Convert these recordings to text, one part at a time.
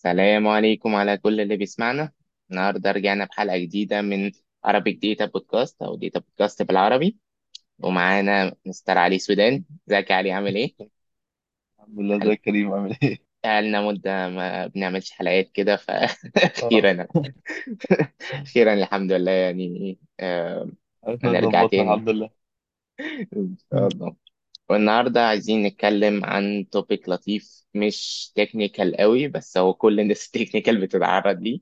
السلام عليكم على كل اللي بيسمعنا. النهاردة رجعنا بحلقة جديدة من Arabic Data Podcast أو Data Podcast بالعربي. ومعانا مستر علي سويدان. ازيك يا علي؟ عامل إيه؟ الحمد لله ازيك يا كريم؟ عامل إيه؟ بقالنا مدة ما بنعملش حلقات كده آه فأخيرا أخيرا الحمد لله يعني آه، عرفنا هنرجع نظبطها تاني. الحمد لله. إن شاء. الله. والنهاردة عايزين نتكلم عن topic لطيف مش technical قوي بس هو كل الناس ال technical بتتعرض ليه.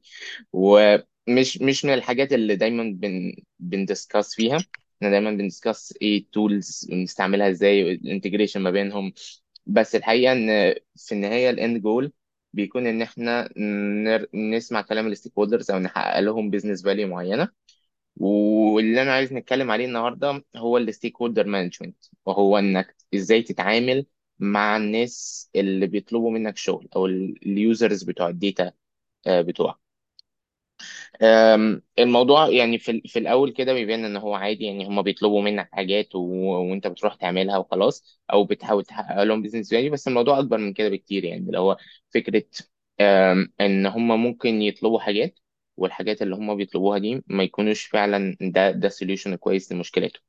ومش مش من الحاجات اللي دايما بن بن discuss فيها. إحنا دايما بن discuss إيه tools بنستعملها إزاي ال integration ما بينهم. بس الحقيقة إن في النهاية ال end goal بيكون إن إحنا نر... نسمع كلام ال stakeholders أو نحقق لهم business value معينة. واللي أنا عايز نتكلم عليه النهارده هو ال stakeholder management وهو إنك إزاي تتعامل مع الناس اللي بيطلبوا منك شغل أو ال users بتوع ال data بتوعك أم، الموضوع يعني في, في الأول كده بيبان إن هو عادي يعني هم بيطلبوا منك حاجات. وأنت بتروح تعملها وخلاص أو بتحاول تحقق لهم business value بس الموضوع أكبر من كده بكتير يعني اللي هو فكرة إن هم ممكن يطلبوا حاجات والحاجات اللي هم بيطلبوها دي ما يكونوش فعلا ده ده solution كويس لمشكلتهم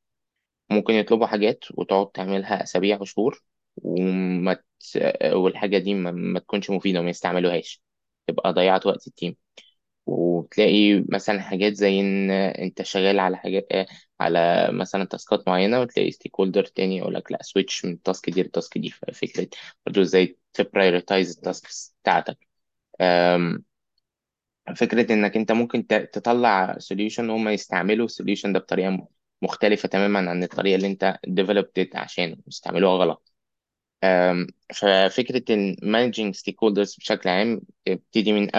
ممكن يطلبوا حاجات وتقعد تعملها أسابيع وشهور وما ت... والحاجة دي ما, ما تكونش مفيدة وما يستعملوهاش. تبقى ضيعت وقت ال team. وتلاقي مثلا حاجات زي إن أنت شغال على حاجات على مثلا task ات معينة وتلاقي stakeholder تاني يقول لك لأ switch من ال task دي لل task دي ففكرة برضه إزاي ت prioritize ال tasks بتاعتك. أم، فكرة إنك أنت ممكن تطلع solution وهم يستعملوا ال solution ده بطريقة م- مختلفة تماما عن الطريقة اللي أنت developed عشان يستعملوها غلط. أم، ففكرة إن managing stakeholders بشكل عام بتبتدي من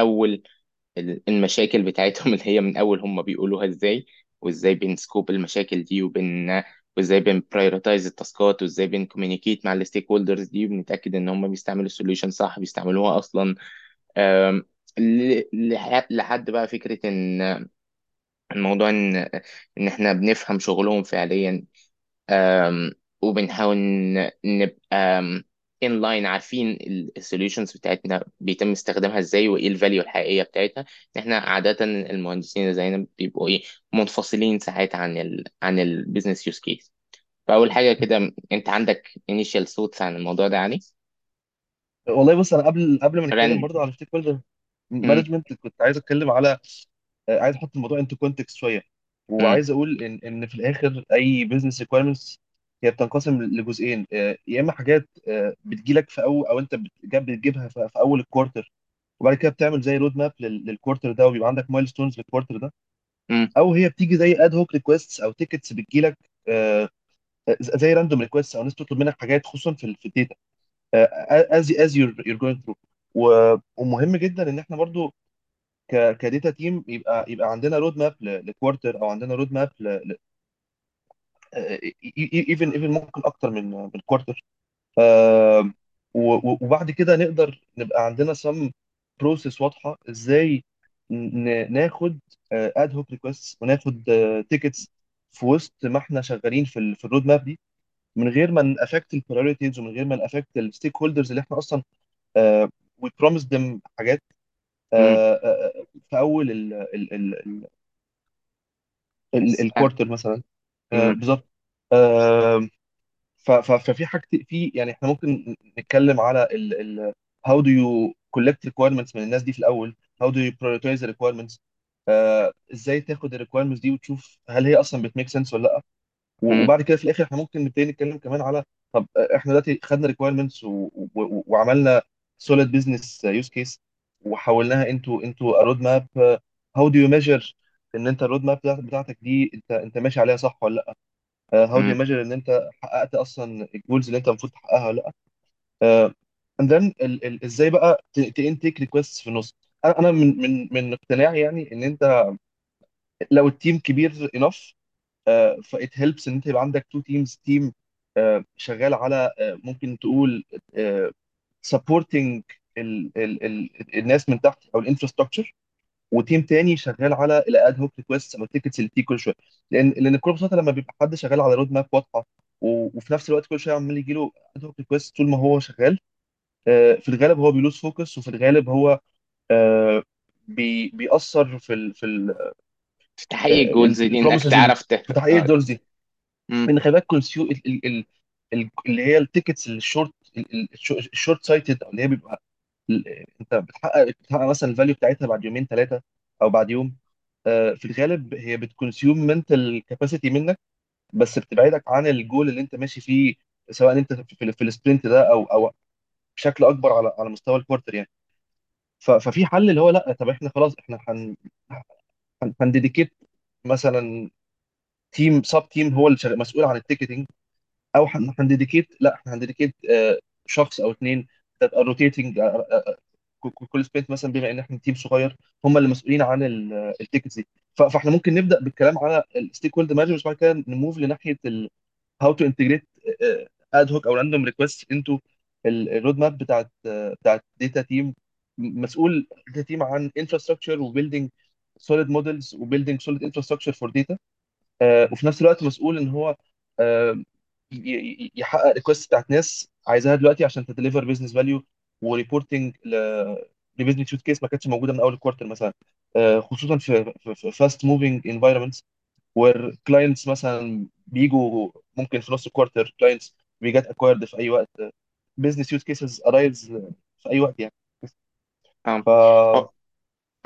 ال- المشاكل بتاعتهم اللي هي من أول هم بيقولوها إزاي وإزاي بن scope المشاكل دي وبن وإزاي بن prioritize التاسكات وإزاي بن communicate مع ال stakeholders دي وبنتاكد إن هم بيستعملوا ال solution صح بيستعملوها لح- لحد بقى فكرة ان الموضوع إن إن إحنا بنفهم شغلهم فعليا وبنحاول ن- نبقى in line عارفين ال solutions بتاعتنا بيتم استخدامها إزاي وإيه ال value الحقيقية بتاعتها. إحنا عاده المهندسين اللي زينا بيبقوا إيه منفصلين ساعات عن ال عن ال business use case فأول حاجة كده أنت عندك initial thoughts عن الموضوع ده يعني؟ والله بص أنا قبل قبل ما نتكلم رن. برضه على stakeholder management كنت عايز أتكلم على آه، عايز أحط الموضوع into context شوية. وعايز أقول ان إن في الآخر أي business requirements هي بتنقسم لجزئين. آه، يا إما حاجات آه، بتجيلك في اول أو أنت بتجيب- بتجيبها في في أول ال quarter وبعد كده بتعمل زي road map لل quarter ده وبيبقى عندك milestones لل quarter ده. أو هي بتيجي زي ad hoc requests أو tickets بتجيلك آه، زي random request أو ناس تطلب منك حاجات خصوصا في في ال data. as as you're you're going through ومهم جدا إن إحنا برضو ك ك data team يبقى يبقى عندنا road map ل quarter أو عندنا road map even even ممكن أكتر من من quarter وبعد كده نقدر نبقى عندنا some process واضحة إزاي ناخد ad hoc request وناخد tickets في وسط ما إحنا شغالين في في ال road map دي من غير ما ن affect ال priorities ومن غير ما ن affect ال stakeholders اللي إحنا أصلا we promise them حاجات. مم. آه، آه، آه، في اول السنة ال quarter مثلا. آه، مم، بالظبط. آه، ف- ف- ففي حاجة في يعني إحنا ممكن نتكلم على ال ال how do you collect requirements من الناس دي في الأول؟ how do you prioritize the requirements آه، إزاي تاخد ال requirements دي وتشوف هل هي أصلا بت make sense ولا لأ؟ و- مم، وبعد كده في الآخر إحنا ممكن نبتدي نتكلم كمان على طب آه، إحنا دلوقتي خدنا requirements و و وعملنا solid business use case. وحولناها a road map آه، how do you measure إن أنت ال road map بتاعتك دي انت أنت ماشي عليها صح ولا لأ؟ هاو دو مم. ميجر إن أنت حققت أصلا ال goals اللي أنت المفروض تحققها ولا لأ؟ And then ال ال إزاي بقى ت intake request في النص؟ أنا من من من اقتناعي يعني إن أنت لو ال team كبير enough ف it helps إن أنت يبقى عندك two teams team شغال على آه، ممكن تقول supporting ال ال ال الناس من تحت أو ال infrastructure و team تاني شغال على ال ad hoc request أو ال tickets اللي بتيجي كل شوية لأن لأن بكل بساطة لما بيبقى حد شغال على road map واضحه وفي نفس الوقت كل شوية عمال يجي له ad hoc request طول ما هو شغال آه، في الغالب هو بي lose focus وفي الغالب هو آه، بي بيأثر في ال في في تحقيق ال goals دي إنك تعرف. في تحقيق ال goals دي. ان خلي بالك consume ال- ال- ال- ال- اللي هي ال tickets ال short ال short sighted أو اللي هي بيبقى انت بتحقق بتحقق مثلا ال value بتاعتها بعد يومين ثلاثة أو بعد يوم. آه، في الغالب هي بت consume mental capacity منك بس بتبعدك عن الجول اللي انت ماشي فيه سواء انت في, في ال sprint ده أو أو بشكل أكبر على على مستوى ال quarter يعني. ففي حل اللي هو لأ طب إحنا خلاص إحنا هن هن dedicate مثلا team sub team هو اللي مسؤول عن ال ticketing أو هن- هن dedicate لأ إحنا هن dedicate آه، شخص أو اثنين rotating كل sprint مثلا بما إن إحنا team صغير هم اللي مسؤولين عن ال tickets دي. فإحنا ممكن نبدأ بالكلام على ال stakeholder management بعد كده ن move لناحية how to integrate ad hoc أو random request into ال road map بتاعت آه، بتاعت data team مسؤول data team عن infrastructure و building solid models و building solid infrastructure for data وفي نفس الوقت مسؤول إن هو آه، ي- يحقق request بتاعت ناس عايزاها دلوقتي عشان ت deliver business value و reporting ل business use case ما كانتش موجودة من أول ال quarter مثلا. آه، خصوصا في في fast moving environments where clients مثلا بيجوا ممكن في نص ال quarter clients بي get acquired في أي وقت. business use cases arise في أي وقت يعني. آه. ف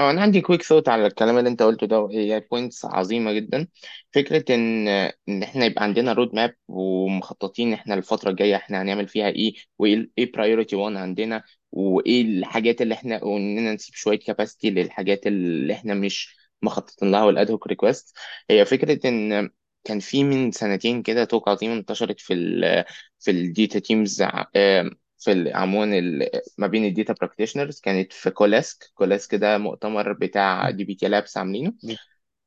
آه أنا عندي quick thought على الكلام اللي أنت قلته ده وهي points عظيمة جدا. فكرة إن إن إحنا يبقى عندنا road map ومخططين إحنا الفترة الجاية إحنا هنعمل فيها إيه وإيه إيه priority 1 عندنا وإيه الحاجات اللي إحنا واننا نسيب شوية capacity للحاجات اللي إحنا مش مخططين لها وال ad hoc request هي فكرة إن كان في من سنتين كده talk عظيمه انتشرت في ال في ال data teams في عموما ما بين ال data practitioners كانت في Coalesce. Coalesce ده مؤتمر بتاع dbt Labs عاملينه.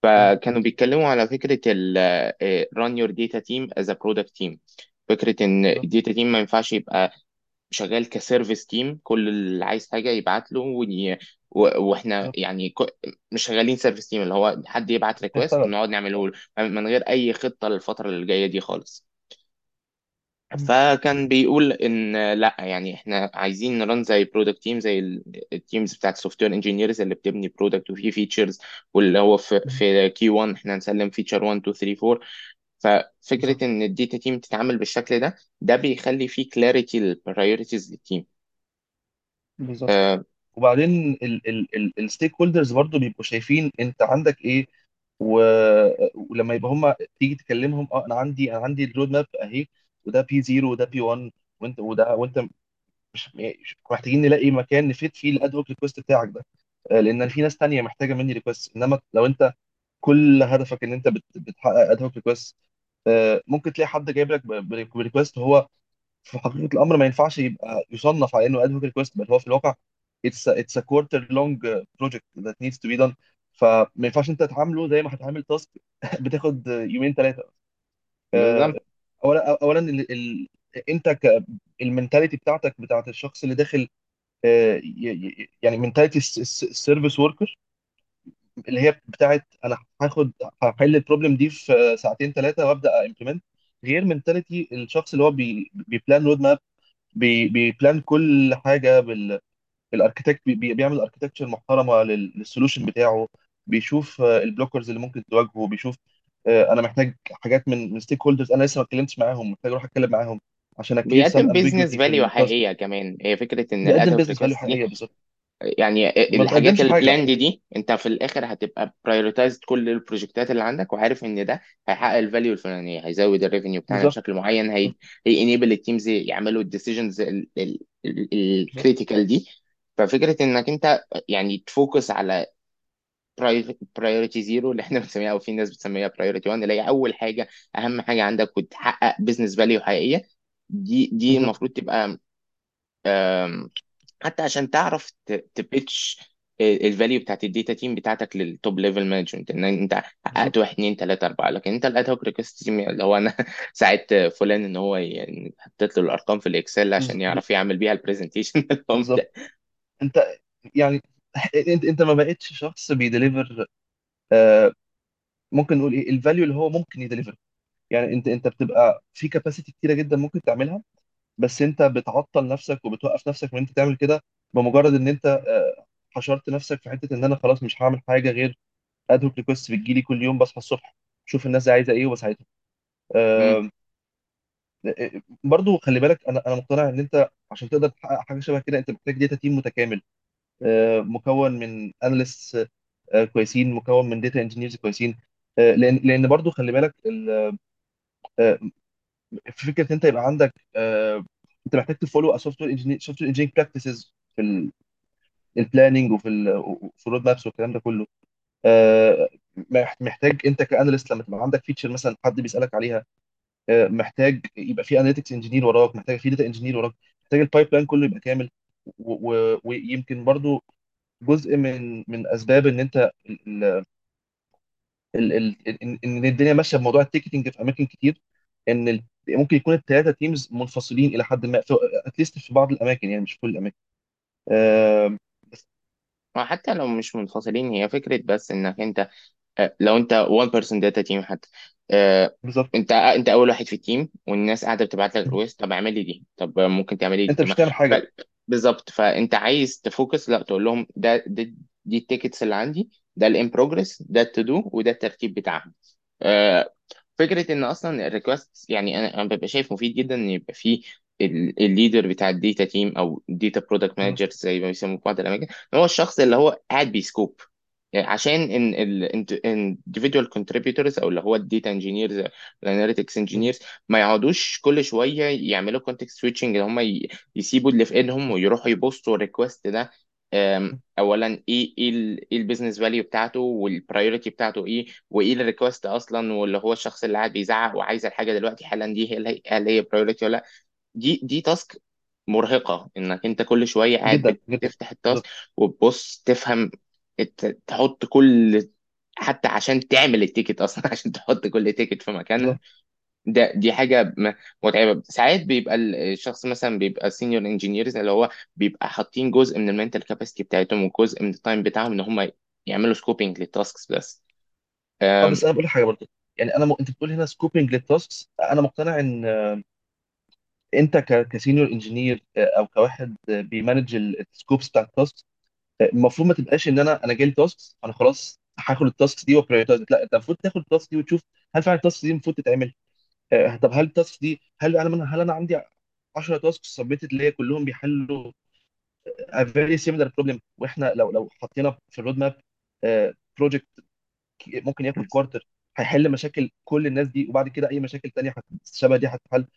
فكانوا بيتكلموا على فكرة ال آه، run your data team as a product team. فكرة إن ال data team ما ينفعش يبقى شغال ك service team كل اللي عايز حاجة يبعت له وني... و... وإحنا يعني ك... مش شغالين service team اللي هو حد يبعت تشتغل ونقعد نعمله له. من غير أي خطة للفترة اللي جاية دي خالص. فكان بيقول إن لأ يعني إحنا عايزين نرن زي product team زي ال teams بتاعت software engineers اللي بتبني product وفيه features واللي هو في في Q 1 إحنا هنسلم feature 1 2 3 4 ففكرة إن ال data team تتعامل بالشكل ده ده بيخلي فيه clarity لل priorities لل team بالظبط. آه. وبعدين ال stakeholders برضو بيبقوا شايفين أنت عندك إيه و... ولما يبقى هم تيجي تكلمهم آه أنا عندي أنا عندي ال roadmap أهي وده P 0 وده P 1 وانت وده وانت مش مش- محتاجين نلاقي مكان نفيد فيه ال ad hoc request بتاعك ده. آه، لأن في ناس تانية محتاجة مني request إنما لو أنت كل هدفك إن أنت بت- بتحقق ad hoc request ممكن تلاقي حد جايب لك ب request هو في حقيقة الأمر ما ينفعش يبقى يصنف على إنه ad hoc request بل هو في الواقع it's a quarter long uh, project that needs to be done. فما ينفعش أنت تعامله زي ما هتعامل task بتاخد يومين ثلاثة بالظبط. أولا أولا ال... ال... أنت ك ال mentality بتاعتك بتاعت الشخص اللي داخل آه، يعني mentality ال service worker اللي هي بتاعت أنا هاخد هحل ال problem دي في ساعتين ثلاثة وأبدأ implement غير mentality الشخص اللي هو بي بي plan roadmap بي بي plan كل حاجة بال architect بي بي- بيعمل architecture محترمة لل- لل solution بتاعه بيشوف ال blockers اللي ممكن تواجهه بيشوف آه، أنا محتاج حاجات من من stakeholders أنا لسه ما اتكلمتش معاهم محتاج أروح أتكلم معاهم عشان a clear some بيقدم بيزنس امبيجوتي في فاليو حقيقية كمان. هي فكرة إن بيقدم business value دي حقيقية بالظبط. يعني ما الحاجات بتقدمش حاجة. ال planned دي أنت في الآخر هتبقى prioritized كل ال project ات اللي عندك وعارف إن ده هيحقق ال value الفلانية هيزود ال revenue بتاعنا بالظبط. بشكل معين هي هي enable ال teams يعملوا ال decisions بالظبط ال critical دي. ففكرة إنك أنت يعني ت focus على priority zero اللي إحنا بنسميها أو في ناس بتسميها priority 1 اللي هي أول حاجة أهم حاجة عندك وتحقق business value حقيقية. دي دي المفروض تبقى حتى عشان تعرف ت pitch ال value بتاعت ال data team بتاعتك لل top level management إن أنت حققت واحد اتنين تلاتة أربعة. لكن أنت ال ad hoc request team اللي هو أنا ساعدت فلان إن هو يعني حطيت له الأرقام في ال Excel عشان يعرف يعمل بيها ال presentation بالظبط. أنت يعني انت إنت ما بقتش شخص بي deliver آه، ممكن نقول إيه ال value اللي هو ممكن ي deliver يعني إنت إنت بتبقى في capacity كتيرة جدا ممكن تعملها بس إنت بتعطل نفسك وبتوقف نفسك من أنت تعمل كده بمجرد إن أنت حشرت نفسك في حتة إن أنا خلاص مش هعمل حاجة غير ad hoc request بتجيلي كل يوم بصحى الصبح شوف الناس دي عايزة إيه وبساعدهم. مم. آه، برضو خلي بالك أنا أنا مقتنع إن أنت عشان تقدر تحقق حاجة شبه كده أنت محتاج data team متكامل. آه، مكون من analysts كويسين مكون من data engineers كويسين. آه، لأن لأن برضو خلي بالك ال- آه، في فكرة إن أنت يبقى عندك آه، أنت محتاج ت follow software engineer software engineer practices في ال planning وفي وفي ال roadmaps والكلام ده كله. آه، مح- محتاج أنت ك analyst لما تبقى عندك feature مثلا حد بيسألك عليها آه، محتاج يبقى في analytics engineer وراك محتاج في data engineer وراك محتاج ال pipeline كله يبقى كامل. ويمكن برضو جزء من من أسباب إن أنت ال- ال- ال- ان إن الدنيا ماشية بموضوع ال ticketing في أماكن كتير إن ال- ممكن يكون الثلاثه teams منفصلين إلى حد ما at least في بعض الأماكن يعني مش في كل الأماكن. آه، بس وحتى لو مش منفصلين هي فكرة بس إنك أنت آه، لو أنت one person data team حتى آه، بالظبط. أنت أنت أول واحد في ال team والناس قاعدة بتبعت لك request طب اعمل لي دي طب ممكن تعمل لي دي. أنت مش هتعمل ف... حاجة بالظبط. فأنت عايز ت focus لا تقول لهم ده, ده دي ال tickets اللي عندي ده ال in progress ده ال to do وده الترتيب بتاعهم. آه، فكرة إن أصلا ال request يعني أنا أنا ببقى شايف مفيد جدا إن يبقى في ال leader بتاع ال data team أو ال data product. manager زي ما بيسموه في بعض الأماكن هو الشخص اللي هو قاعد بي scope. عشان ان ال individual contributors أو اللي هو ال data engineers ال analytics. engineers ما يقعدوش كل شوية يعملوا context switching إن هم يسيبوا اللي في إيدهم ويروحوا ي post وا ال request ده اولا إيه إيه ال- ال business value بتاعته وال priority بتاعته إيه وإيه ال request أصلا واللي هو الشخص اللي قاعد بيزعق وعايز الحاجة دلوقتي حالا دي هي اللي- هل هي priority ولا لأ دي دي task مرهقة إنك أنت كل شوية قاعد جدا جدا بتفتح ال task وتبص تفهم تحط كل حتى عشان تعمل ال ticket أصلا عشان تحط كل ticket في مكانها. بالظبط. ده دي حاجة م- متعبة. ساعات بيبقى ال- الشخص مثلا بيبقى senior engineers اللي هو بيبقى حاطين جزء من ال mental capacity بتاعتهم وجزء من ال time بتاعهم إن هم يعملوا scoping لل tasks بس. آه أم، بس أنا بقول لك حاجة برضه يعني أنا م... أنت بتقول هنا scoping لل tasks أنا مقتنع إن آه، أنت ك... ك senior engineer أو كواحد آه، بي manage ال scopes بتاع ال tasks المفروض ما تبقاش إن أنا أنا جاي لي tasks أنا خلاص هاخد ال tasks دي و prioritize لا أنت المفروض تاخد ال task دي وتشوف هل فعلا ال task دي المفروض تتعمل. آه، طب هل ال task دي هل أنا هل أنا عندي 10 tasks submitted اللي هي كلهم بيحلوا a very similar problem وإحنا لو لو حطينا في ال roadmap project ممكن ياخد quarter هيحل مشاكل كل الناس دي وبعد كده أي مشاكل تانية شبه دي هتتحل.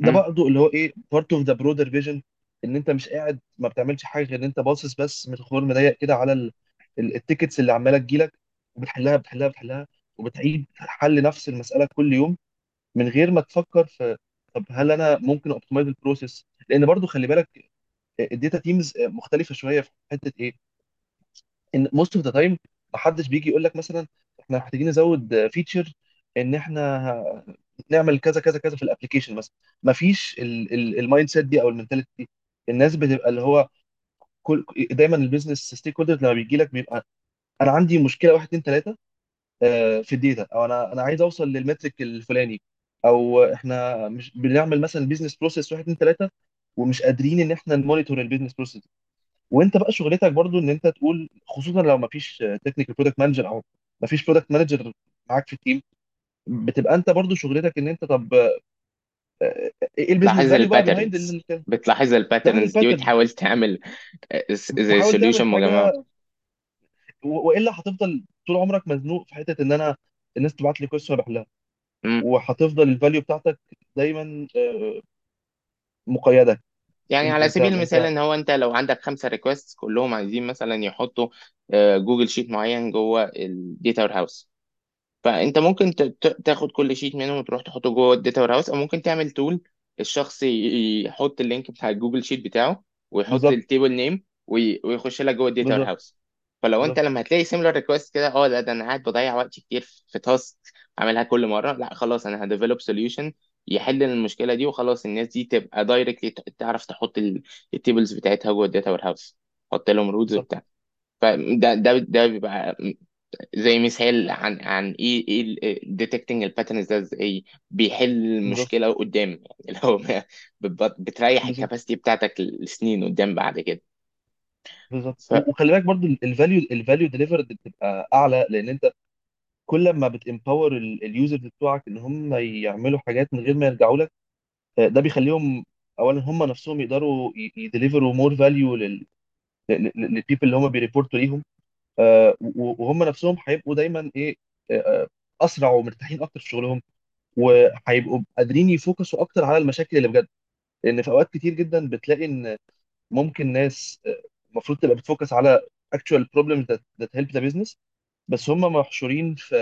ده. برضه اللي هو إيه part of the broader vision إن أنت مش قاعد ما بتعملش حاجة غير إن أنت باصص بس من خرم ضيق كده على ال- ال- ال tickets اللي عمالة تجيلك وبتحلها بتحلها بتحلها وبتعيد حل نفس المسألة كل يوم من غير ما تفكر في طب هل أنا ممكن optimize ال process لأن برضه خلي بالك ال data teams مختلفة شوية في حتة إيه؟ إن most of the time ما حدش بيجي يقول لك مثلا إحنا محتاجين نزود feature إن إحنا نعمل كذا كذا كذا في ال application مثلا. ما فيش ال mindset دي أو ال mentality دي. الناس بتبقى اللي هو كل دايما ال business stakeholder لما بيجي لك بيبقى أنا عندي مشكلة واحد اتنين تلاتة آه، في ال data. أو أنا أنا عايز أوصل لل metric الفلاني. أو إحنا مش بنعمل مثلا business process واحد اتنين تلاتة ومش قادرين إن إحنا ن monitor ال business process وأنت بقى شغلتك برضو إن أنت تقول خصوصا لو ما فيش technical product manager أو ما فيش product manager معاك في ال team بتبقى أنت برضو شغلتك إن أنت طب إيه ال business بتلاحظ value بقى behind ال patterns بتلاحظ ال patterns دي الباترن وتحاول تعمل آه، زي تعمل سوليوشن مجمع حاجة و- وإلا هتفضل طول عمرك مزنوق في حتة إن أنا الناس تبعت لي كويس وأنا بحلها. وهتفضل ال value بتاعتك دايما آه، مقيدة. يعني أنت على أنت سبيل المثال انت إن هو أنت لو عندك خمسة request كلهم عايزين مثلا يحطوا آه، Google sheet معين جوه ال data warehouse فأنت ممكن ت- ت- تاخد كل sheet منهم وتروح تحطه جوه ال data warehouse أو ممكن تعمل tool الشخص ي- يحط ال link بتاع ال Google sheet بتاعه ويحط بالظبط. ال table name ويخش لك جوه ال data ware بالظبط. house فلو أنت بالظبط. لما هتلاقي similar request كده آه لا ده أنا قاعد بضيع وقت كتير في task اعملها كل مرة لا خلاص أنا ه develop solution يحل المشكلة دي وخلاص الناس دي تبقى directly تعرف تحط ال tables بتاعتها جوه ال data warehouse حط لهم رولز بالظبط. وبتاع. فده ده ده بيبقى زي مثال عن عن إيه إيه detecting ال patterns ده إزاي؟ بيحل بالظبط. المشكلة قدام يعني اللي هو بت- بتريح بالظبط. بتاعتك لسنين قدام بعد كده. بالظبط. ف... و- وخلي بالك برضو ال value ال value delivered بتبقى أعلى لأن أنت كل ما بت empower ال users بتوعك إن هم يعملوا حاجات من غير ما يرجعوا لك آه، ده بيخليهم اولا هم نفسهم يقدروا ي deliver وا more value لل people اللي هم بي report وا ليهم. وهم نفسهم هيبقوا دايما إيه آه، آه، أسرع ومرتاحين أكتر في شغلهم وهيبقوا قادرين ي focus وا أكتر على المشاكل اللي بجد. لأن في أوقات كتير جدا بتلاقي إن ممكن ناس آه، المفروض تبقى بت focus على actual problems that, that help the business بس هم محشورين في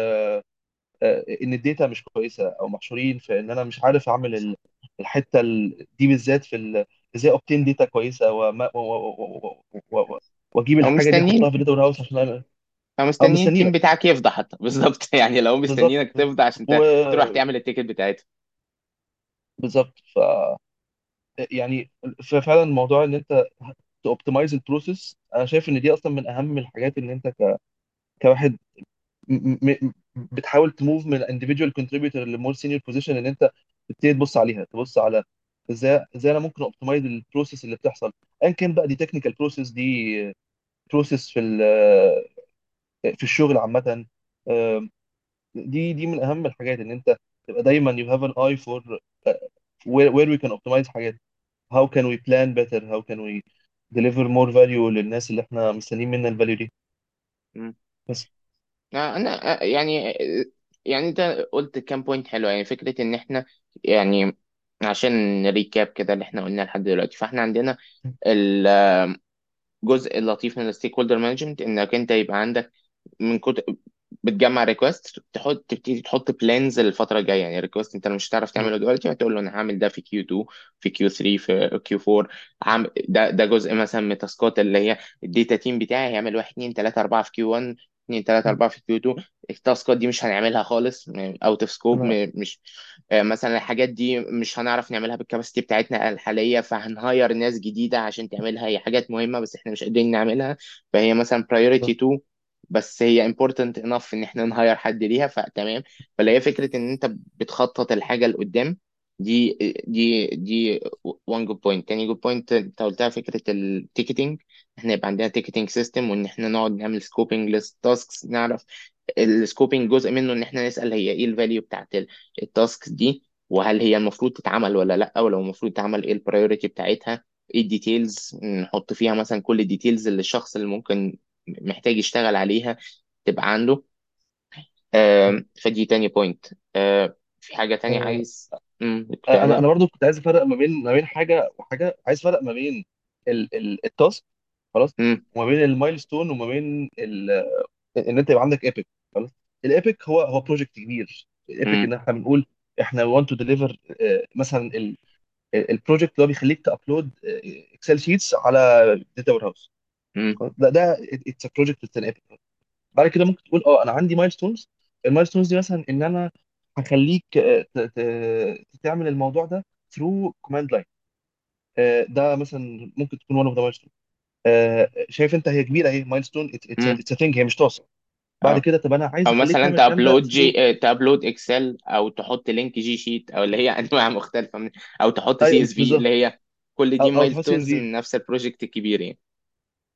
آه، إن ال data مش كويسة أو محشورين في إن أنا مش عارف أعمل ال- الحتة ال- دي بالذات في إزاي obtain data كويسة وما وأجيب أو الحاجة دي أحطها مستنيين في ال data house عشان أنا أو أو مستنيين التيم مستنيين بتاعك يفضى حتى. بالظبط. يعني لو بالظبط. مستنيينك تفضى عشان ت- تروح و تعمل ال ticket بتاعتها. بالظبط. ف يعني ففعلا موضوع إن أنت ت optimize ال process أنا شايف إن دي أصلا من أهم الحاجات إن أنت ك... كواحد م... م... بتحاول ت move من individual contributor ل more senior position إن أنت تبتدي تبص عليها تبص على إزاي إزاي أنا ممكن optimize ال process اللي بتحصل. إن كان بقى دي technical process دي process في ال... في الشغل عامة. آم، دي دي من أهم الحاجات إن أنت تبقى دايما you have an eye for uh, where, where we can optimize حاجات. How can we plan better how can we deliver more value للناس اللي إحنا مستنيين منها ال value دي؟ مم. بس. أنا يعني يعني أنت قلت كام point حلو يعني فكرة إن إحنا يعني عشان recap كده اللي إحنا قلناه لحد دلوقتي. فاحنا عندنا الجزء اللطيف من ال stakeholder management انك انت يبقى عندك من كتر بتجمع request تحط تبتدي تحط plans للفتره الجاية. يعني request انت مش هتعرف تعمله دلوقتي هتقول له أنا هعمل ده في Q 2 في Q 3 في Q 4 عام ده ده جزء مثلا من ال task ات اللي هي ال data team بتاعي هيعمل 1 2 3 4 في Q 1 2 3 م- 4 في Q 2 ال task ات دي مش هنعملها خالص out of scope مش آه، مثلا الحاجات دي مش هنعرف نعملها بال capacity بتاعتنا الحالية فهن hire ناس جديدة عشان تعملها هي حاجات مهمة بس إحنا مش قادرين نعملها فهي مثلا بالظبط. 2 بس هي important enough إن إحنا ن hire حد ليها فتمام. فلا هي فكرة إن أنت بتخطط الحاجة لقدام دي دي دي one good point. تاني good point أنت قلتها فكرة ال ticketing إحنا يبقى عندنا ticketing system وإن إحنا نقعد نعمل scoping لل tasks نعرف ال scoping جزء منه إن إحنا نسأل هي إيه ال value بتاعت ال tasks دي وهل هي المفروض تتعمل ولا لأ ولو المفروض تتعمل إيه ال priority بتاعتها إيه ال details نحط فيها مثلا كل ال details اللي الشخص اللي ممكن محتاج يشتغل عليها تبقى عنده. فدي تاني point في حاجة تانية آه، عايز؟ مم، بتقول أنا أنا برضو كنت عايز أفرق ما بين ما بين حاجة وحاجة عايز أفرق ما بين ال ال ال task خلاص؟ مم، وما بين ال milestone وما بين ال إن أنت يبقى عندك epic خلاص؟ ال epic هو هو project كبير. ال epic إن إحنا بنقول إحنا وانت to deliver مثلا ال project اللي هو بيخليك ت upload Excel sheets على data warehouse ده ده it's a project it's an epic بعد كده ممكن تقول آه أنا عندي milestones ال milestones دي مثلا إن أنا هخليك آه، ت- ت- تعمل الموضوع ده through command line ده مثلا ممكن تكون one of the milestone آه، شايف انت هي كبيرة اهي milestone it's مم، it's thing هي مش task بعد آه. كده طب أنا عايز أو أخليك مثلا تعمل ت upload G ت upload Excel أو تحط link G sheet أو اللي هي أنواع مختلفة من أو تحط سي أيوه اس في اللي بالظبط. هي كل أو دي أو تحط C S milestones في من نفس ال project الكبير يعني.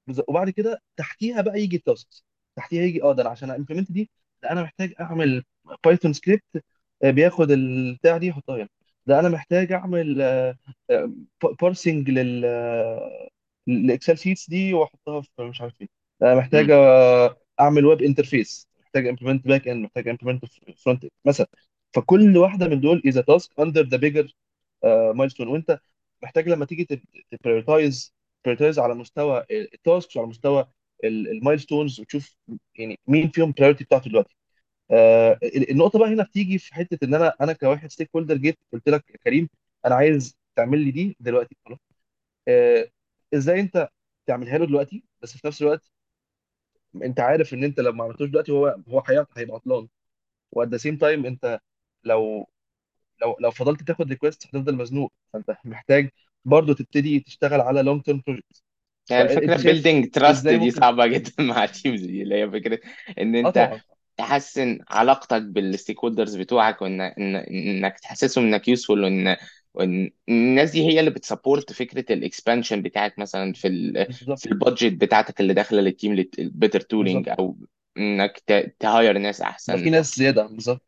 بالظبط. وبعد كده تحتيها بقى يجي ال tasks. تحتيها يجي آه ده أنا عشان implement دي ده أنا محتاج أعمل Python script بياخد البتاع دي يحطها هنا. ده أنا محتاج أعمل parsing لل ال Excel sheets دي واحطها في مش عارف إيه. أنا محتاج مم، أعمل web interface محتاج implement back end محتاج implement front end مثلا. فكل واحدة من دول a task under the bigger milestone وأنت محتاج لما تيجي ت prioritize prioritize على مستوى ال tasks وعلى مستوى ال milestones وتشوف يعني مين فيهم priority بتاعته دلوقتي. آه، النقطة بقى هنا بتيجي في حتة إن أنا أنا كواحد stakeholder جيت قلت لك يا كريم أنا عايز تعمل لي دي دلوقتي خلاص. آه، إزاي انت تعملها له دلوقتي بس في نفس الوقت انت عارف ان انت لو ما عملتوش دلوقتي هو هو هيبقى هيبقى عطلان. و at the same time انت لو لو لو فضلت تاخد request هتفضل مزنوق. فانت محتاج برضو تبتدي تشتغل على long term projects يعني فانت شايف building trust إزاي دي ممكن صعبة جدا مع ال teams دي اللي هي فكرة إن آه أنت طبعا. تحسن علاقتك بال stakeholders بتوعك وإن إن... إنك تحسسهم إنك useful وإن الناس دي هي اللي بت support فكرة ال expansion بتاعك مثلا في ال بالظبط. في ال budget بتاعتك اللي داخلة لل team بالظبط. tooling أو إنك ت hire ناس يبقى في احسن ناس زيادة بالظبط.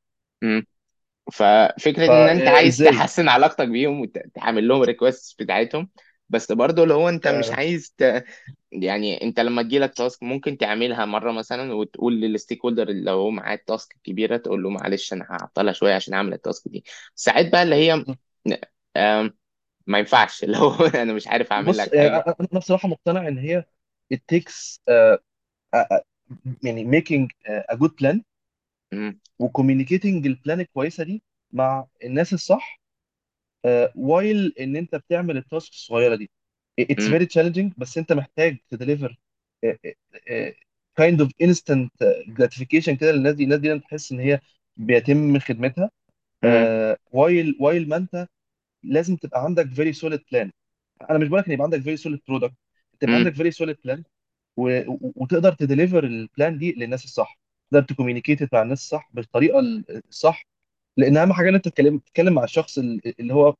ففكرة إن أنت عايز فازاي تحسن علاقتك بيهم وتعمل لهم request بتاعتهم بس برضه اللي هو أنت مش عايز ت... يعني أنت لما تجيلك task ممكن تعملها مرة مثلا وتقول لل stakeholder اللي هو معاه ال task الكبيرة تقول له معلش أنا هعطلها شوية عشان أعمل ال task دي. ساعات بقى اللي هي آم، ما ينفعش اللي هو أنا مش عارف أعمل بص لك يعني حاجة أنا أنا بصراحة مقتنع إن هي it takes uh, uh, يعني making a good plan مم. و communicating ال plan الكويسة دي مع الناس الصح uh, while إن أنت بتعمل ال task الصغيرة دي it's مم. very challenging بس أنت محتاج ت deliver kind of instant gratification كده للناس دي الناس دي تحس إن هي بيتم خدمتها مم. uh, while while ما أنت لازم تبقى عندك very solid plan. أنا مش بقول لك إن يبقى عندك very solid product تبقى. عندك very solid plan و... و- وتقدر ت deliver ال plan دي للناس الصح. تقدر ت communicate مع الناس الصح بالطريقة الصح. لأن أهم حاجة إن أنت تتكلم تتكلم مع الشخص ال- اللي هو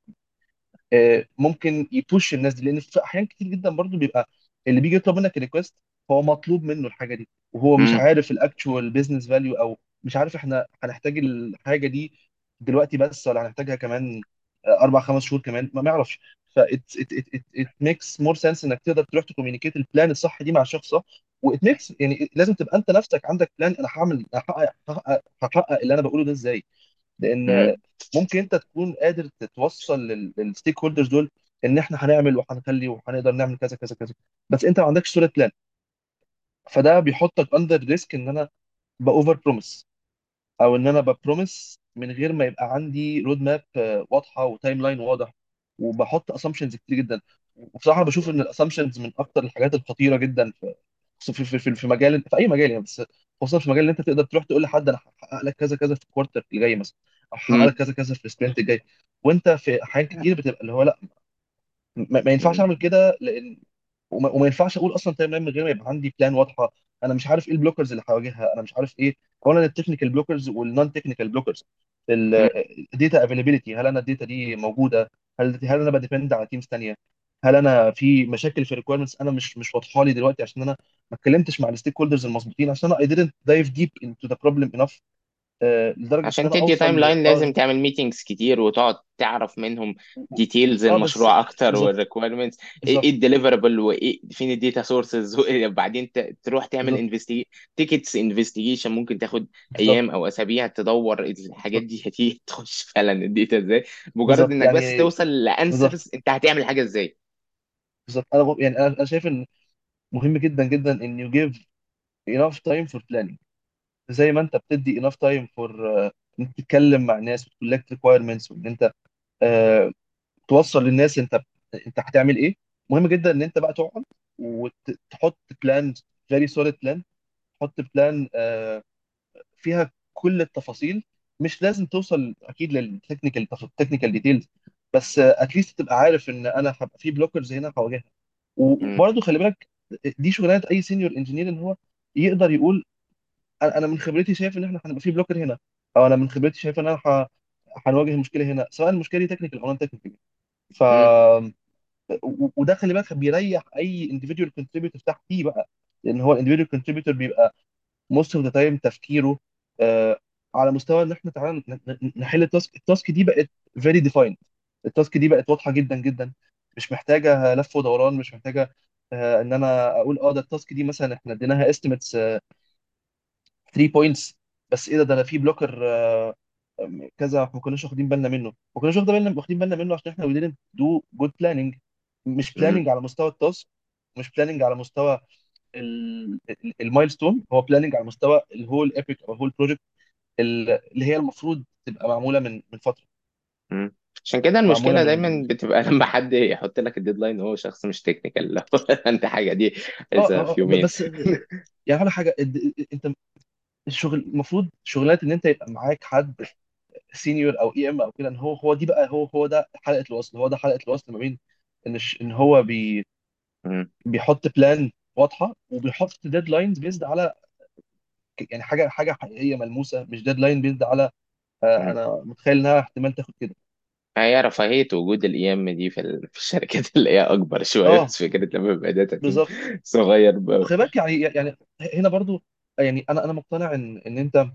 آه، ممكن ي push الناس دي. لأن في أحيان كتير جدا برضو بيبقى اللي بيجي يطلب منك request هو مطلوب منه الحاجة دي. وهو مش. عارف ال actual business value أو مش عارف إحنا هنحتاج الحاجة دي دلوقتي بس ولا هنحتاجها كمان أربع خمس شهور كمان ما يعرفش. ف it makes more sense إنك تقدر تروح ت communicate ال plan الصح دي مع الشخص ده و it makes يعني لازم تبقى أنت نفسك عندك plan أنا هعمل هحقق هحقق هحقق اللي أنا بقوله ده إزاي. لأن مم. ممكن أنت تكون قادر تتوصل لل stakeholders دول إن إحنا هنعمل وهنخلي وهنقدر نعمل كذا كذا كذا. بس أنت ما عندكش صورة plan فده بيحطك under risk إن أنا ب over promise أو إن أنا ب promise من غير ما يبقى عندي road map واضحة و timeline واضح. وبحط assumptions كتير جدا. وبصراحة بشوف إن ال assumptions من أكتر الحاجات الخطيرة جدا في في في في في مجال في أي مجال يعني بس خصوصا في مجال إن أنت تقدر تروح تقول لحد أنا هحقق لك كذا كذا في ال quarter اللي جاي مثلا أو هحقق. لك كذا كذا في ال sprint الجاي. وأنت في احيان كتير بتبقى اللي هو لأ ما, ما ينفعش. أعمل كده لأن وما, وما ينفعش أقول أصلا timeline من غير ما يبقى عندي plan واضحة. أنا مش عارف إيه ال blockers اللي هواجهها. أنا مش عارف إيه اولا ال technical blockers وال non technical blockers. ال data availability هل أنا ال data دي موجودة؟ هل هل أنا ب depend على teams تانية هل أنا في مشاكل في ال requirements أنا مش مش واضحة لي دلوقتي عشان أنا ما اتكلمتش مع ال stakeholders المظبوطين؟ عشان أنا I didn't dive deep into the problem enough آه، لدرجه إن عشان أنا تدي تايم ل- لاين آه لازم تعمل meetings كتير وتقعد تعرف منهم details آه بس المشروع أكتر بالظبط. وال requirements إيه بالظبط. ال deliverable وإيه فين ال data sources وبعدين ت- تروح تعمل بالظبط. tickets investigation ممكن تاخد بالظبط. أيام أو أسابيع تدور الحاجات بالظبط. دي هتيجي تخش فعلا ال data إزاي. مجرد بالظبط إنك بس يعني توصل بالظبط. ل answers أنت هتعمل حاجة إزاي. بالظبط. أنا ب- يعني أنا أنا شايف إن مهم جدا جدا إن you give enough time for planning. زي ما انت بتدي enough time for uh, إنك تتكلم مع الناس وت collect requirements وإن أنت uh, توصل للناس أنت أنت هتعمل إيه. مهم جدا إن أنت بقى تقعد وتحط plan very solid plan تحط plan فيها كل التفاصيل. مش لازم توصل أكيد لل technical ال technical details بس at least تبقى عارف إن أنا هبقى في blockers هنا هواجهها. مم. وبرضه خلي بالك دي شغلانة أي senior engineer إن هو يقدر يقول أنا أنا من خبرتي شايف إن إحنا هنبقى في blocker هنا. أو أنا من خبرتي شايف إن أنا ه- هنواجه مشكلة هنا. سواء المشكلة دي technical أو non technical ف مم. و- وده خلي بالك بيريح أي individual contributor تحتيه بقى. لأن هو individual contributor بيبقى most of the time تفكيره آه على مستوى إن إحنا تعالى ن- ن- نحل ال task. ال task دي بقت very defined. ال task دي بقت واضحة جدا جدا. مش محتاجة لف ودوران مش محتاجة آه إن أنا أقول آه ده ال task دي مثلا إحنا اديناها estimates آه 3 points. بس إيه ده ده أنا في blocker آه كذا ما كناش واخدين بالنا منه. ما كناش واخدين بالنا واخدين بالنا منه عشان إحنا we didn't do good planning. مش planning على مستوى ال task مش planning على مستوى ال milestone هو planning على مستوى ال whole epic أو ال whole project اللي هي المفروض تبقى معمولة من من فترة. مم. عشان كده معمولة المشكلة من دايما بتبقى لما حد يحط لك ال deadline وهو شخص مش technical انت حاجة دي آه لسه آه في آه، يومين بس يعني على حاجة الد- انت الشغل المفروض شغلات إن أنت يبقى معاك حد senior أو EM أو كده إن هو هو دي بقى هو هو ده حلقة الوصل هو ده حلقة الوصل ما بين إن إن هو بي مم. بيحط plan واضحة وبيحط deadlines based على يعني حاجة حاجة حقيقية ملموسة مش deadline based على آه، مم. أنا متخيل إنها احتمال تاخد كده هي رفاهية وجود الأيام دي في ال- في الشركات اللي هي أكبر شوية آه بس فكرة لما يبقى data team بالظبط صغير ب... خلي بالك يعني يعني هنا برضو يعني أنا أنا مقتنع إن إن أنت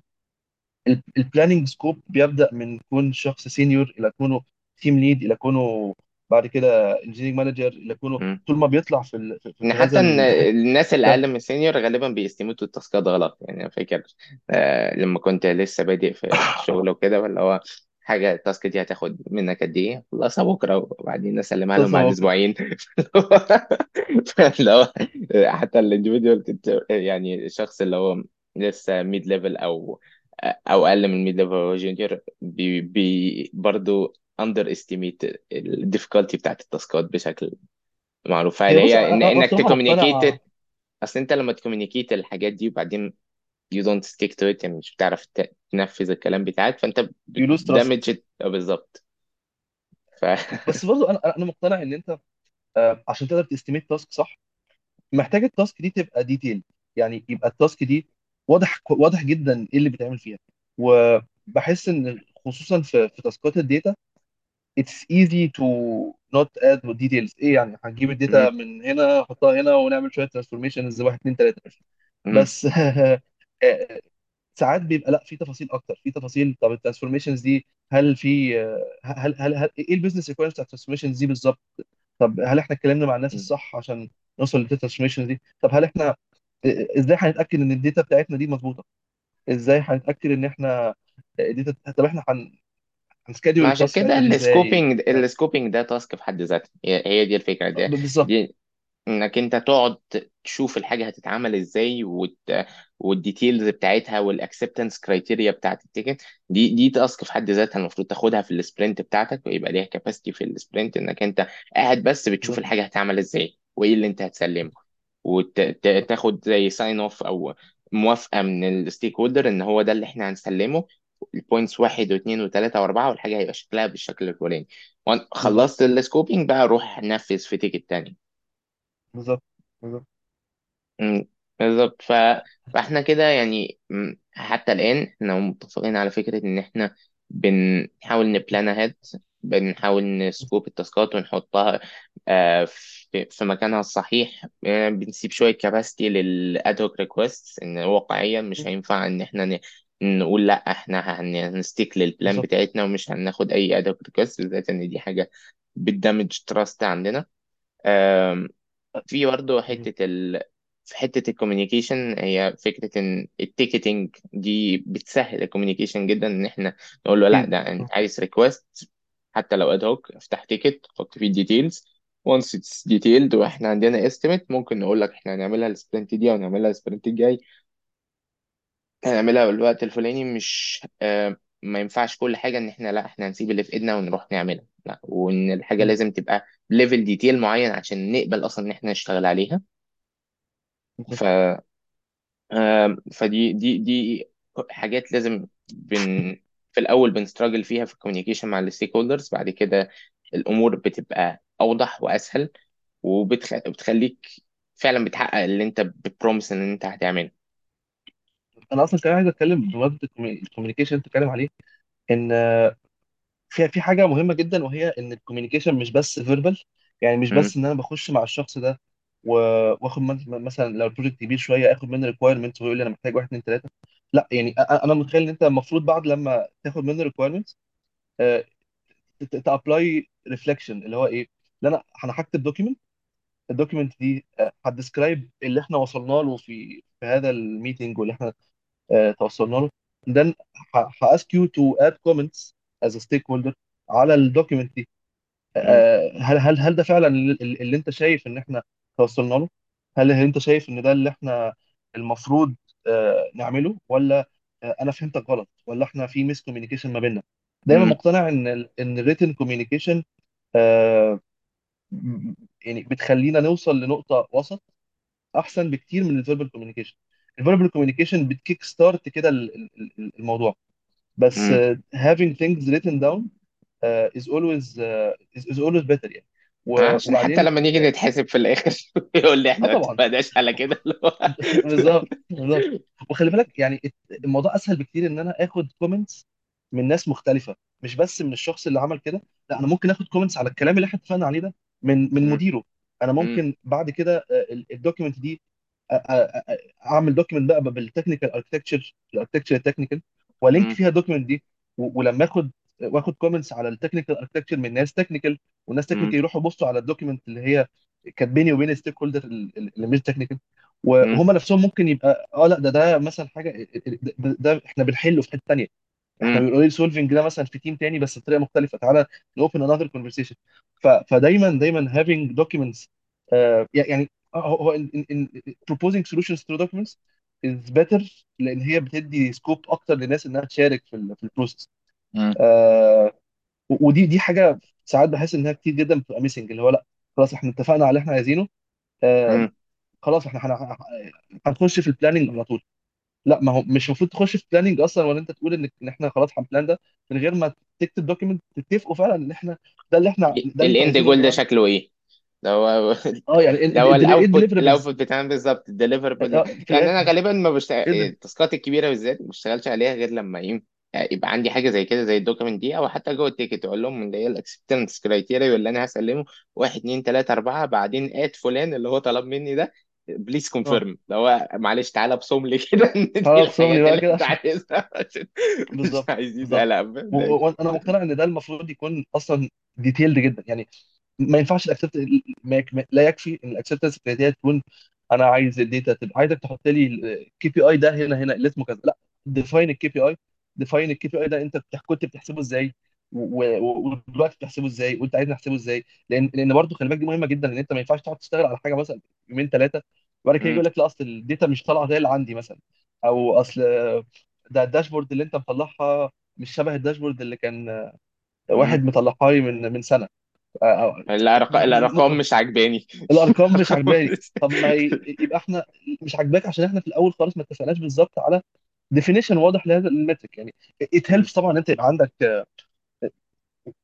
ال planning scope بيبدأ من كون شخص senior إلى كونه team lead إلى كونه بعد كده engineering manager إلى كونه طول ما بيطلع في ال- في, في ان هذا حتى إن ال... الناس اللي أقل من ال senior غالبا بيستيميتوا التاسكات غلط يعني أنا فاكر آه لما كنت لسه بادئ في الشغل وكده ولا هو حاجة ال task دي هتاخد منك قد إيه؟ خلصها بكرة وبعدين اسلمها لهم بعد هو أسبوعين. فاللي هو حتى ال individual يعني الشخص اللي هو لسه mid level أو أو أقل من mid level أو junior بي, بي برضه underestimate ال difficulty بتاعت ال task ات بشكل معروف. هي اللي بص هي أنا إن أنا إنك بصراحه ت communicate مقتنع أصل أنت لما ت communicate الحاجات دي وبعدين you don't stick to it يعني مش بتعرف ت- تنفذ الكلام بتاعك فأنت you lose trust آه، بالظبط. ف بس برضو أنا أنا مقتنع إن أنت آه، عشان تقدر ت estimate task صح محتاج ال task دي تبقى detailed يعني يبقى ال task دي واضح واضح جدا إيه اللي بيتعمل فيها. وبحس إن خصوصا في في task ات ال data it's easy to not add details. إيه يعني؟ هنجيب ال data من هنا نحطها هنا ونعمل شوية transformations واحد اتنين تلاتة م- بس ساعات بيبقى لا في تفاصيل أكتر في تفاصيل طب ال transformations دي هل في هل هل, هل إيه ال business requirements بتاع ال transformations دي بالظبط؟ طب هل إحنا اتكلمنا مع الناس. الصح عشان نوصل لل data transformation دي؟ طب هل إحنا إزاي هنتأكد إن ال data بتاعتنا دي مظبوطة؟ إزاي هنتأكد إن إحنا ال data طب إحنا هن... هن schedule عشان ال task كده بتاعتنا دي إزاي ال scoping ال scoping ده task في حد ذاته هي هي دي الفكرة دي بالظبط. دي إنك أنت تقعد تشوف الحاجة هتتعمل إزاي وت... وال details بتاعتها وال acceptance criteria بتاعت ال ticket دي دي task في حد ذاتها المفروض تاخدها في ال sprint بتاعتك ويبقى ليها capacity في ال sprint إنك أنت قاعد بس بتشوف الحاجة هتعمل إزاي وإيه اللي أنت هتسلمه. وتاخد زي sign off أو موافقة من ال stakeholder إن هو ده اللي إحنا هنسلمه. ال points واحد واثنين وثلاثه وأربعة والحاجة هيبقى شكلها بالشكل الفلاني. خلصت ال scoping بقى روح نفذ في ticket تاني. بالظبط بالظبط. بالظبط. ف... فاحنا كده يعني حتى الآن إحنا متفقين على فكرة إن إحنا بنحاول ن plan ahead بنحاول ن scope ال task ات ونحطها آه، في في مكانها الصحيح. آه، بنسيب شوية capacity لل ad hoc request إن واقعيا مش هينفع إن إحنا ن... نقول لأ إحنا هن- هن stick لل plan بالظبط. بتاعتنا ومش هناخد أي ad hoc request بالذات إن دي حاجة بت damage trust عندنا. في برضه حتة ال... في حتة ال communication هي فكرة إن ال ticketing دي بتسهل ال communication جدا إن إحنا نقول له لا ده أنت عايز request حتى لو ad hoc افتح ticket حط فيه details once it's detailed وإحنا عندنا estimate ممكن نقول لك إحنا هنعملها ال sprint دي أو نعملها ال sprint الجاي. هنعملها بالوقت الفلاني مش آه ما ينفعش كل حاجة إن إحنا لا إحنا هنسيب اللي في إيدنا ونروح نعملها. لا وإن الحاجة مم. لازم تبقى level detail معين عشان نقبل أصلا إن إحنا نشتغل عليها. ف آم، فدي دي دي حاجات لازم بن في الأول بن struggle فيها في ال communication مع ال stakeholders بعد كده الأمور بتبقى أوضح وأسهل وبتخليك فعلا بتحقق اللي أنت بت promise إن أنت هتعمله أنا أصلا كمان عايز أتكلم بمناسبه ال communication اللي بتتكلم عليه إن في في حاجة مهمة جدا وهي إن ال communication مش بس verbal يعني مش. بس إن أنا بخش مع الشخص ده واخد من- مثلا لو ال project كبير شوية آخد منه requirements ويقول لي أنا محتاج واحد اتنين تلاتة. لا يعني أنا متخيل إن أنت المفروض بعد لما تاخد منه requirements ت apply reflection اللي هو إيه؟ اللي أنا أنا هكتب document ال document دي آه، هت describe اللي إحنا وصلنا له في في هذا الميتنج واللي إحنا آه، توصلنا له. Then ه ask you to add comments as stakeholder على ال document دي. آه، هل هل هل ده فعلا اللي أنت شايف إن إحنا توصلنا له؟ هل انت شايف ان ده اللي إحنا المفروض آه، نعمله؟ ولا آه، أنا فهمتك غلط؟ ولا إحنا في miscommunication ما بيننا؟ دايما. مقتنع ان ال- ان ال written communication يعني بتخلينا نوصل لنقطة وسط أحسن بكتير من ال verbal communication ال verbal communication بت kick start كده ال- ال- ال- الموضوع. بس مم. uh, having things written down uh, is always uh, is, is always better يعني. عشان حتى وبعدين لما نيجي نتحاسب في الآخر يقول لي آه إحنا ما طبعا اتفقناش على كده اللي هو بالظبط بالظبط وخلي بالك يعني الموضوع أسهل بكتير إن أنا آخد كومنتس من ناس مختلفة مش بس من الشخص اللي عمل كده لا أنا ممكن آخد comments على الكلام اللي إحنا اتفقنا عليه ده من من. مديره أنا مم. ممكن بعد كده ال document دي أ- أ- أعمل دوكيمنت بقى بالتكنيكال اركتكتشر الاركتكتشر التكنيكال وألينك مم. فيها ال document دي و- ولما آخد وآخد comments على ال technical architecture من ناس technical والناس. technical يروحوا يبصوا على ال document اللي هي كانت بيني وبين ال stakeholder اللي مش technical. وهم نفسهم ممكن يبقى آه لا ده ده مثلا حاجة ده, ده, إحنا بنحله في حتة ثانية إحنا. بنقول solving ده مثلا في team تاني بس بطريقة مختلفة تعالى ن open another conversation فدايما دايما documents آه يعني هو هو proposing solutions through documents is better لأن هي بتدي scope أكتر للناس إنها تشارك في ال في ال process. آه ودي دي حاجة ساعات بحس إنها كتير جدا بتبقى missing اللي هو لأ خلاص إحنا اتفقنا على اللي إحنا عايزينه آه مم. خلاص إحنا هن- هنخش في ال planning على طول. لأ ما هو مش المفروض تخش في planning أصلا ولا أنت تقول ان إن إحنا خلاص هن plan ده من غير ما تكتب document تتفقوا فعلا إن إحنا ده اللي إحنا ده اللي أنتوا ال end goal عايزينه يا ده جماعة شكله إيه؟ ده هو آه يعني ده هو إيه ال output ال output بتاعنا بالظبط ال deliverable في يعني أنا غالبا ما بشت... إيه ده ال task ات الكبيرة بالذات ما بشتغلش عليها غير لما إيه يبقى عندي حاجة زي كده زي ال document دي أو حتى جوه ال ticket أقول لهم اللي هي ال acceptance criteria اللي أنا هسلمه واحد اتنين تلاتة أربعة بعدين at فلان اللي هو طلب مني ده please آه. confirm اللي هو معلش تعالى ابصم لي كده إن دي خلاص صوم لي الحاجات بقى اللي كده أنت عشان عايزها عشان مش بالظبط عايزين بالظبط. قلق و- و- وأنا مقتنع إن ده المفروض يكون أصلا detailed جدا. يعني ما ينفعش ال accept ما يك- ما- لا يكفي إن ال acceptance criteria تكون أنا عايز ال data تبقى عايزك تحط لي ال KPI ده هنا هنا اللي اسمه كذا. لا define ال KPI define ال KPI ده انت كنت بتحسبه إزاي؟ ودلوقتي بتحسبه إزاي؟ وانت عايز نحسبه إزاي؟ لأن لأن برضه خلي بالك دي مهمة جدا ان انت ما ينفعش تقعد تشتغل على حاجة مثلا يومين ثلاثة وبعد كده. يقول لك لا اصل ال data مش طالعة زي اللي عندي مثلا أو اصل ده ال dashboard اللي انت مطلعها مش شبه ال dashboard اللي كان. واحد مطلعها لي من من سنة. أو- الأرق... الأرقام مش عاجباني. الأرقام مش عجباني طب ما ي- يبقى إحنا مش عاجباك عشان إحنا في الأول خالص ما اتفقناش بالظبط على definition واضح لهذا ال metric يعني it مم. helps طبعا إن أنت يبقى عندك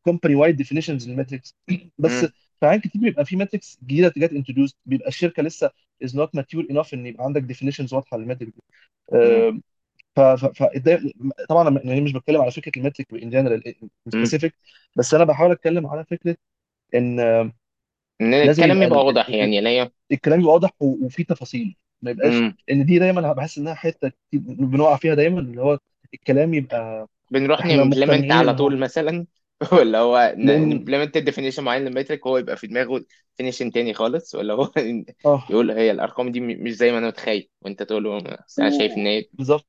company wide definitions لل metrics بس. في حاجات كتير بيبقى في metrics جديدة جت introduced بيبقى الشركة لسه is not mature enough إن يبقى عندك definitions واضحة لل metric دي. آه، ف ف طبعا أنا يعني مش بتكلم على فكرة ال metric in general. specific بس أنا بحاول أتكلم على فكرة إن آه، إن لازم الكلام يبقى واضح يعني هي الكلام يبقى واضح و- وفيه تفاصيل ما يبقاش. إن دي دايما بحس إنها حتة كتير بنقع فيها دايما اللي هو الكلام يبقى بنروح إحنا نمبلمنت مقتنعين على ان هو طول مثلا ولا هو لأن ن implement definition معين لل metric هو يبقى في دماغه definition تاني خالص ولا هو آه. يقول هي الأرقام دي مش زي ما أنا متخيل وأنت تقول له أنا شايف إن هي بالظبط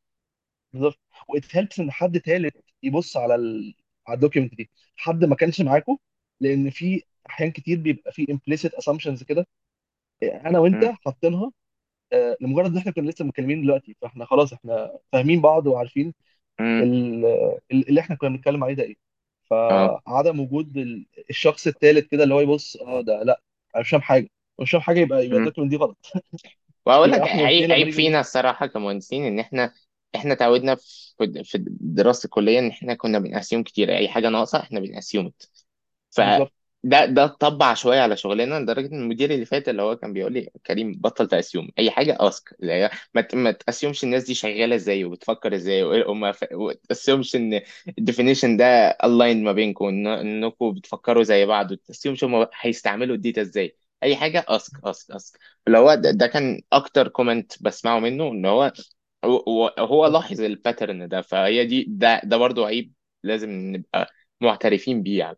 بالظبط. و it helps إن حد ثالث يبص على ال... على ال document دي. حد ما كانش معاكم لأن في أحيان كتير بيبقى في implicit assumptions كده. أنا وأنت مم. حاطينها لمجرد إن إحنا كنا لسه متكلمين دلوقتي فإحنا خلاص إحنا فاهمين بعض وعارفين اللي إحنا كنا بنتكلم عليه ده إيه. آه. فعدم وجود ال- الشخص الثالث كده اللي هو يبص آه ده لأ أنا مش فاهم حاجة. مش فاهم حاجة يبقى يبقى. الدوكيمنت دي غلط. وأقول يبقى لك إحنا عيب الاثنين عيب فينا الصراحة كمهندسين إن إحنا إحنا تعودنا في في دراسه الكلية إن إحنا كنا بنأسيوم كتير. أي حاجة ناقصة إحنا بنأسيوم بالظبط. فده ده اتطبع شوية على شغلنا لدرجة إن المدير اللي فات اللي هو كان بيقول لي كريم بطل ت assume أي حاجة ask اللي هي ما ما ت assume ش الناس دي شغالة إزاي وبتفكر إزاي وما ف... ت assume ش إن ال definition ده align ما بينكم. إنكم بتفكروا زي بعض وت assume ش هم هيستعملوا ال data إزاي أي حاجة ask ask ask اللي هو ده, ده كان أكتر comment بسمعه منه إن هو هو لاحظ ال pattern ده فهي دي ده ده برضو عيب لازم نبقى معترفين بيه على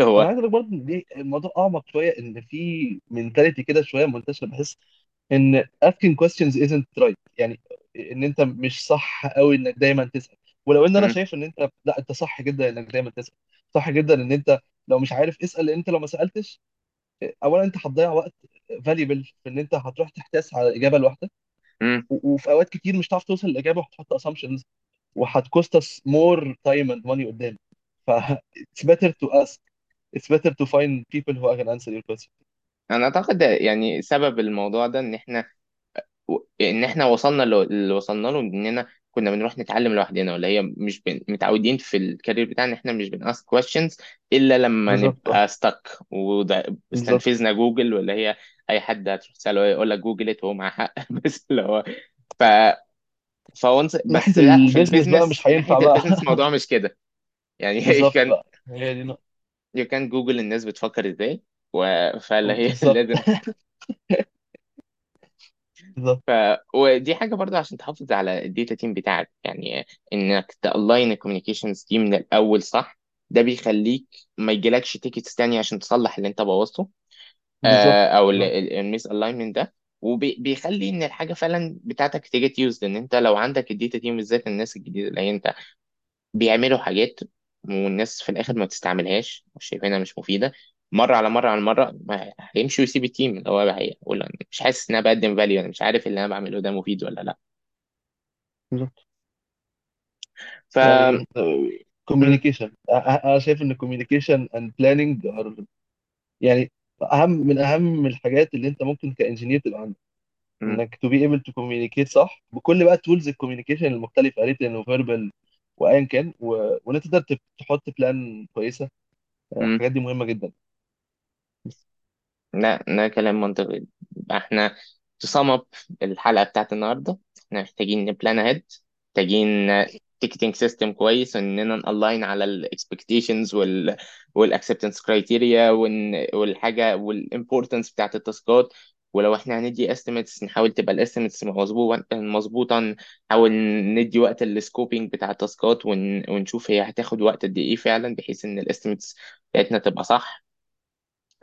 الأقل أنا هو عايز أقول لك برضه إن دي الموضوع أعمق شوية إن في منتاليتي كده شوية منتشرة بحس إن asking questions isn't right. يعني إن أنت مش صح قوي إنك دايما تسأل. ولو إن أنا مم. شايف إن أنت لا أنت صح جدا إنك دايما تسأل. صح جدا إن أنت لو مش عارف اسأل لأن أنت لو ما سألتش اولا أنت هتضيع وقت valuable في إن أنت هتروح تحتاس على الاجابه مم. و- وفي أوقات كتير مش هتعرف توصل للإجابة وهتحط assumptions وهت cost us more time and money قدام. ف it's better to ask it's better to find people who can answer your question. أنا أعتقد يعني سبب الموضوع ده إن إحنا إن إحنا وصلنا اللي وصلنا له اننا كنا بنروح نتعلم لوحدنا ولا هي مش بن... متعودين في ال career بتاعنا إحنا مش بن ask questions إلا لما بالظبط. آه نبقى stuck وده بالظبط. استنفذنا جوجل ولا هي أي حد هتروح تسأله يقول لك Google it وهو معاه حق. بس اللي هو ف فونس ناحيه بس لا في البيزنس بقى البيزنس مش ناحيه هينفع بقى. البيزنس الموضوع مش كده. يعني بالظبط كان بقى. هي دي نقطة. كان جوجل الناس بتفكر إزاي و- فاللي هي بالظبط. لازم بالظبط. ف... ودي حاجة برضه عشان تحافظ على الداتا تيم بتاعك يعني إنك تالاين الكوميونيكيشنز دي من الأول صح؟ ده بيخليك ما يجيلكش تيكتس تاني عشان تصلح اللي أنت بوظته. بالظبط. آه، أو بالظبط ال misalignment ده وبيخلي إن الحاجة فعلا بتاعتك تيجي use لأن أنت لو عندك ال data team بالذات الناس الجديدة اللي هي أنت بيعملوا حاجات والناس في الآخر ما تستعملهاش مش شايفينها مش مفيدة. مرة على مرة على مرة ما هيمشي ويسيب ال team اللي هو هيقول أنا مش حاسس إن أنا بقدم value أنا مش عارف اللي أنا بعمله ده مفيد ولا لأ. بالظبط. ف يعني م- communication أنا شايف إن communication and planning يعني أهم من أهم الحاجات اللي أنت ممكن ك engineer تبقى عندك. م- إنك to be able to communicate صح بكل بقى tools ال communication المختلفة written و verbal وايا كان و... وإن أنت تقدر تحط plan كويسة م. الحاجات دي مهمة جدا. لا ده كلام منطقي. يبقى إحنا up الحلقة بتاعت النهاردة إحنا محتاجين ن plan ahead محتاجين ticketing system كويس واننا ن align على ال expectations وال وال acceptance criteria والحاجة وال importance بتاعت التاسكات. ولو إحنا هندي estimates نحاول تبقى ال estimates مظبوطة نحاول ندي وقت لل scoping بتاع التاسكات ون... ونشوف هي هتاخد وقت قد إيه فعلا بحيث إن ال estimates بتاعتنا تبقى صح.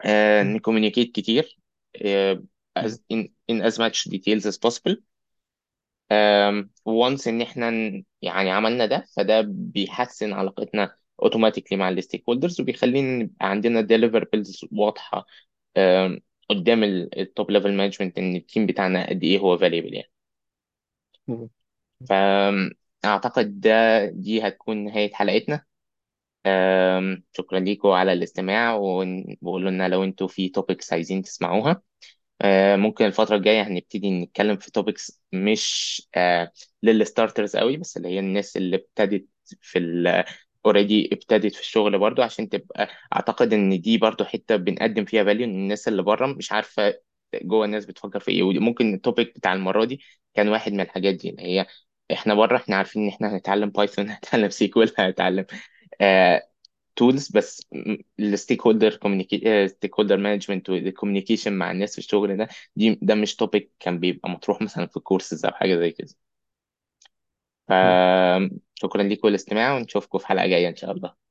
آه،. ن communicate كتير. آه، as in, in as much details as possible. once إن إحنا يعني عملنا ده فده بيحسن علاقتنا automatically مع ال stakeholders وبيخلينا نبقى عندنا deliverables واضحة. قدام ال top level management إن ال team بتاعنا قد إيه هو valuable يعني. فاعتقد ده دي هتكون نهاية حلقتنا. شكرا ليكم على الاستماع وقولوا لنا لو أنتوا في topics عايزين تسمعوها. آه، ممكن الفترة الجاية هنبتدي نتكلم في topics مش آه، لل starters قوي بس اللي هي الناس اللي ابتدت في ال already ابتدت في الشغل برضو عشان تبقى أعتقد إن دي برضو حتة بنقدم فيها value إن الناس اللي بره مش عارفة جوه الناس بتفكر في إيه وممكن ال topic بتاع المرة دي كان واحد من الحاجات دي اللي هي إحنا بره إحنا عارفين إن إحنا هنتعلم Python هنتعلم SQL هنتعلم tools بس ال stakeholder stakeholder management وال communication مع الناس في الشغل ده دي ده مش topic كان بيبقى مطروح مثلا في كورسز أو حاجة زي كده بالظبط. فشكرا لكم الاستماع ونشوفكم في حلقة جاية إن شاء الله.